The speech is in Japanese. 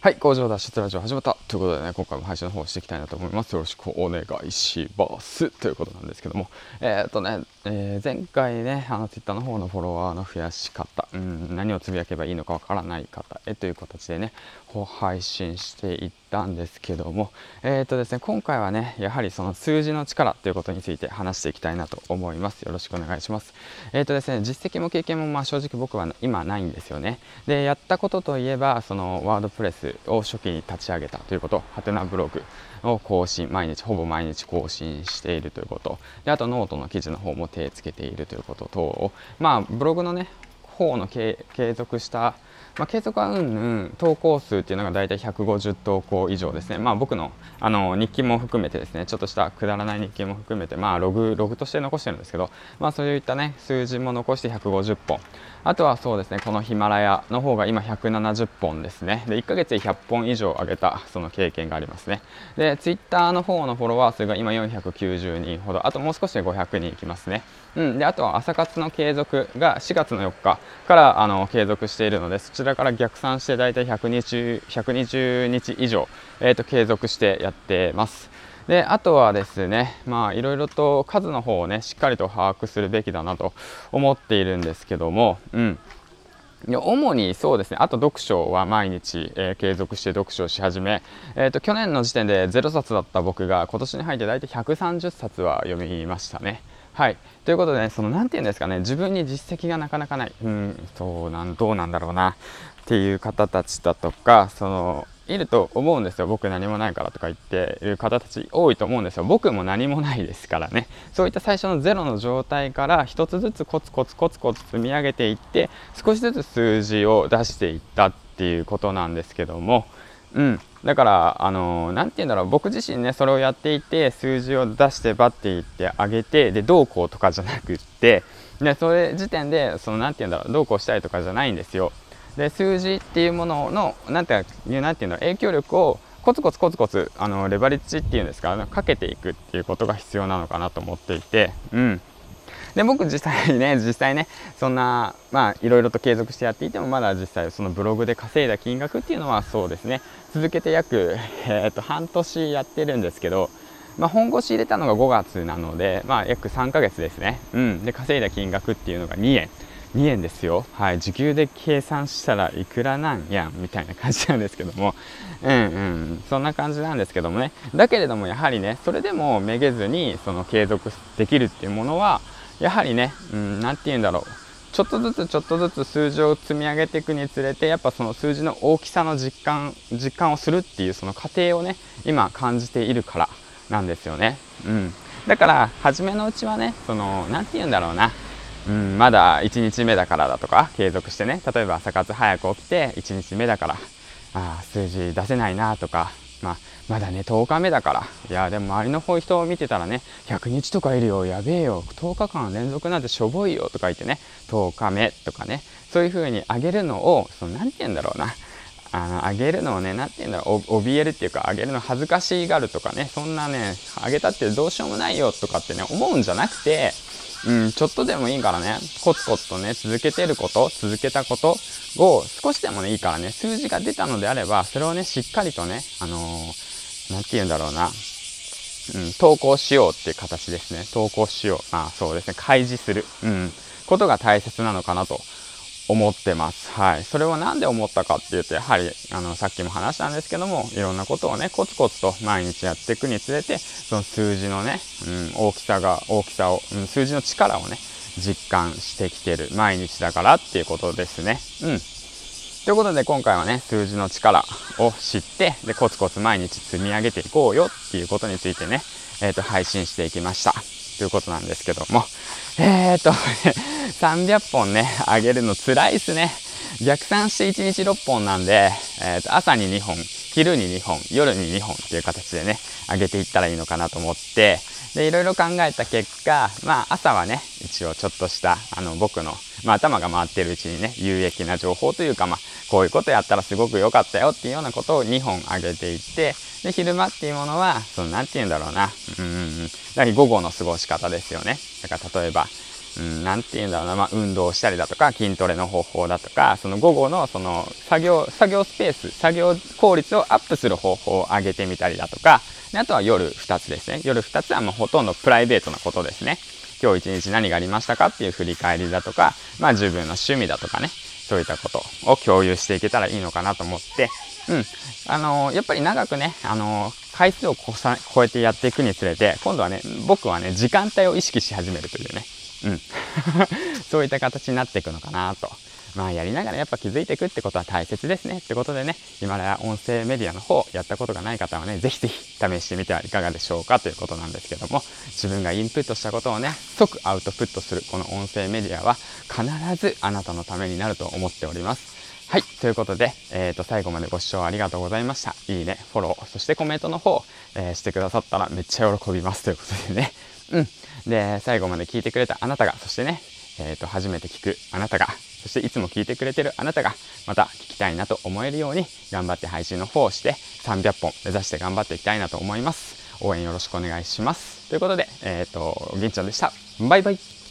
はい、工場脱出ラジオ始まったということでね、今回も配信の方をしていきたいなと思います。よろしくお願いします。ということなんですけども、えーっとね、えー前回ね、あの Twitter の方のフォロワーの増やし方、うん、何をつぶやけばいいのかわからない方へという形でね、こう配信していったんですけども、えーっとですね、今回はね、やはりその数字の力ということについて話していきたいなと思います。よろしくお願いします。えーっとですね、実績も経験もまあ正直僕は今ないんですよね。で、やったことといえば、その WordPress を初期に立ち上げたということ、はてなブログを更新、毎日、ほぼ毎日更新しているということ、であとノートの記事の方も手つけているということ等を、まあ、ブログのね、方の継続した、まあ、継続はうんうん投稿数っていうのが大体150投稿以上ですね、まあ、僕のあの日記も含めてですねちょっとしたくだらない日記も含めて、まあ、ログ、ログとして残してるんですけど、まあ、そういったね数字も残して150本。あとはそうですねこのヒマラヤの方が今170本ですね。で1ヶ月で100本以上上げたその経験がありますね。でツイッターの方のフォロワー数が今490人ほど。あともう少しで500人いきますね。うん、であとは朝活の継続が4月の4日からあの継続しているのでそちらから逆算して大体120 120日以上、えー、と継続してやってます。であとはですね、まあ、いろいろと数の方をねしっかりと把握するべきだなと思っているんですけども、うん、いや主にそうですね、あと読書は毎日、えー継続して読書をし始め、えーと、去年の時点で0冊だった僕が今年に入って大体130冊は読みましたね。はい、ということで、ね、そのなていうんですかね、自分に実績がなかなかない、うん、そうなんどうなんだろうな。っていう方たちだとか、そのいると思うんですよ、僕何もないからとか言っている方たち多いと思うんですよ、僕も何もないですからね、そういった最初のゼロの状態から一つずつコツコツコツコツ積み上げていって、少しずつ数字を出していったっていうことなんですけども、うん、だから、あのなんて言うんだろう、僕自身ね、それをやっていて、数字を出して、バッていってあげて、で、どうこうとかじゃなくって、で、それ時点で、その、なんて言うんだろう、どうこうしたいとかじゃないんですよ。で、数字っていうものの、なんていう、なんていうの、影響力を、コツコツコツコツ、あの、レバレッジっていうんですか、かけていくっていうことが必要なのかなと思っていて、うん。で僕実際ね 実際ねそんなまあいろいろと継続してやっていてもまだ実際そのブログで稼いだ金額っていうのはそうですね。続けて約、えー、と半年やってるんですけど、まあ、本腰入れたのが5月なので、まあ、約3ヶ月ですね、うん、で稼いだ金額っていうのが2円。2円ですよ、はい、時給で計算したらいくらなんやんみたいな感じなんですけども、うんうん、そんな感じなんですけどもね。だけれどもやはりねそれでもめげずにその継続できるっていうものはやはりね、うん、て言うんだろう。ちょっとずつちょっとずつ数字を積み上げていくにつれて、やっぱその数字の大きさの実感、実感をするっていうその過程をね、今感じているからなんですよね。うん。だから、初めのうちはね、その、なんて言うんだろうな。うん、まだ1日目だからだとか、継続してね、例えば朝活早く起きて1日目だから、ああ、数字出せないなとか、まあ、まだね、10日目だから。いや、でも周りの方人を見てたらね、100日とかいるよ、やべえよ、10日間連続なんてしょぼいよ。とか言ってね、10日目とかね、そういう風に上げるのを、その、なんて言うんだろうな。あの、上げるのをね、なんて言うんだろう、怯えるっていうか、上げるの恥ずかしがるとかね、そんなね、上げたってどうしようもないよ。とかってね、思うんじゃなくて、うん、ちょっとでもいいからね、コツコツとね、続けてること、続けたことを少しでもね、いいからね、数字が出たのであれば、それをね、しっかりとね、あのーなんて言うんだろうな、うん、投稿しようっていう形ですね。投稿しよう。まあそうですね、開示する、うん、ことが大切なのかなと思ってます。はい。それは何で思ったかっていうと、やはり、あの、さっきも話したんですけども、いろんなことをね、コツコツと毎日やっていくにつれて、その数字のね、うん、大きさが、大きさを、うん、数字の力をね、実感してきてる毎日だからっていうことですね。うん。ということで今回はね、数字の力を知って、で、コツコツ毎日積み上げていこうよっていうことについてね、えっ、と、配信していきました。ということなんですけども、えっ、と、300本ね、上げるの辛いっすね。逆算して1日6本なんで、えっ、と、朝に2本、昼に2本、夜に2本っていう形でね、上げていったらいいのかなと思って、で、いろいろ考えた結果、まあ、朝はね、一応ちょっとした、あの、僕の、まあ、頭が回ってるうちにね、有益な情報というか、まあ、こういうことやったらすごく良かったよっていうようなことを2本上げていって、で、昼間っていうものは、その、なんて言うんだろうな、うん、だから午後の過ごし方ですよね。だから例えば、うん、なて言うんだろうな、まあ、運動したりだとか、筋トレの方法だとか、その午後のその作業、作業スペース、作業効率をアップする方法を上げてみたりだとか、あとは夜2つですね。夜2つはもうほとんどプライベートなことですね。今日一日何がありましたかっていう振り返りだとか、まあ自分の趣味だとかね、そういったことを共有していけたらいいのかなと思って、うん。あのー、やっぱり長くね、あのー、回数を超えてやっていくにつれて、今度はね、僕はね、時間帯を意識し始めるというね、うん。そういった形になっていくのかなと。まあやりながらやっぱ気づいていくってことは大切ですね。ってことでね、今や音声メディアの方やったことがない方はね、ぜひぜひ試してみてはいかがでしょうかということなんですけども、自分がインプットしたことをね、即アウトプットするこの音声メディアは必ずあなたのためになると思っております。はい。ということで、えっ、ー、と、最後までご視聴ありがとうございました。いいね、フォロー、そしてコメントの方、えー、してくださったらめっちゃ喜びます。ということでね。うん。で、最後まで聞いてくれたあなたが、そしてね、えっ、ー、と、初めて聞くあなたが、そしていつも聞いてくれてるあなたが、また聞きたいなと思えるように、頑張って配信の方をして、300本目指して頑張っていきたいなと思います。応援よろしくお願いします。ということで、えっ、ー、と、銀ちゃんでした。バイバイ。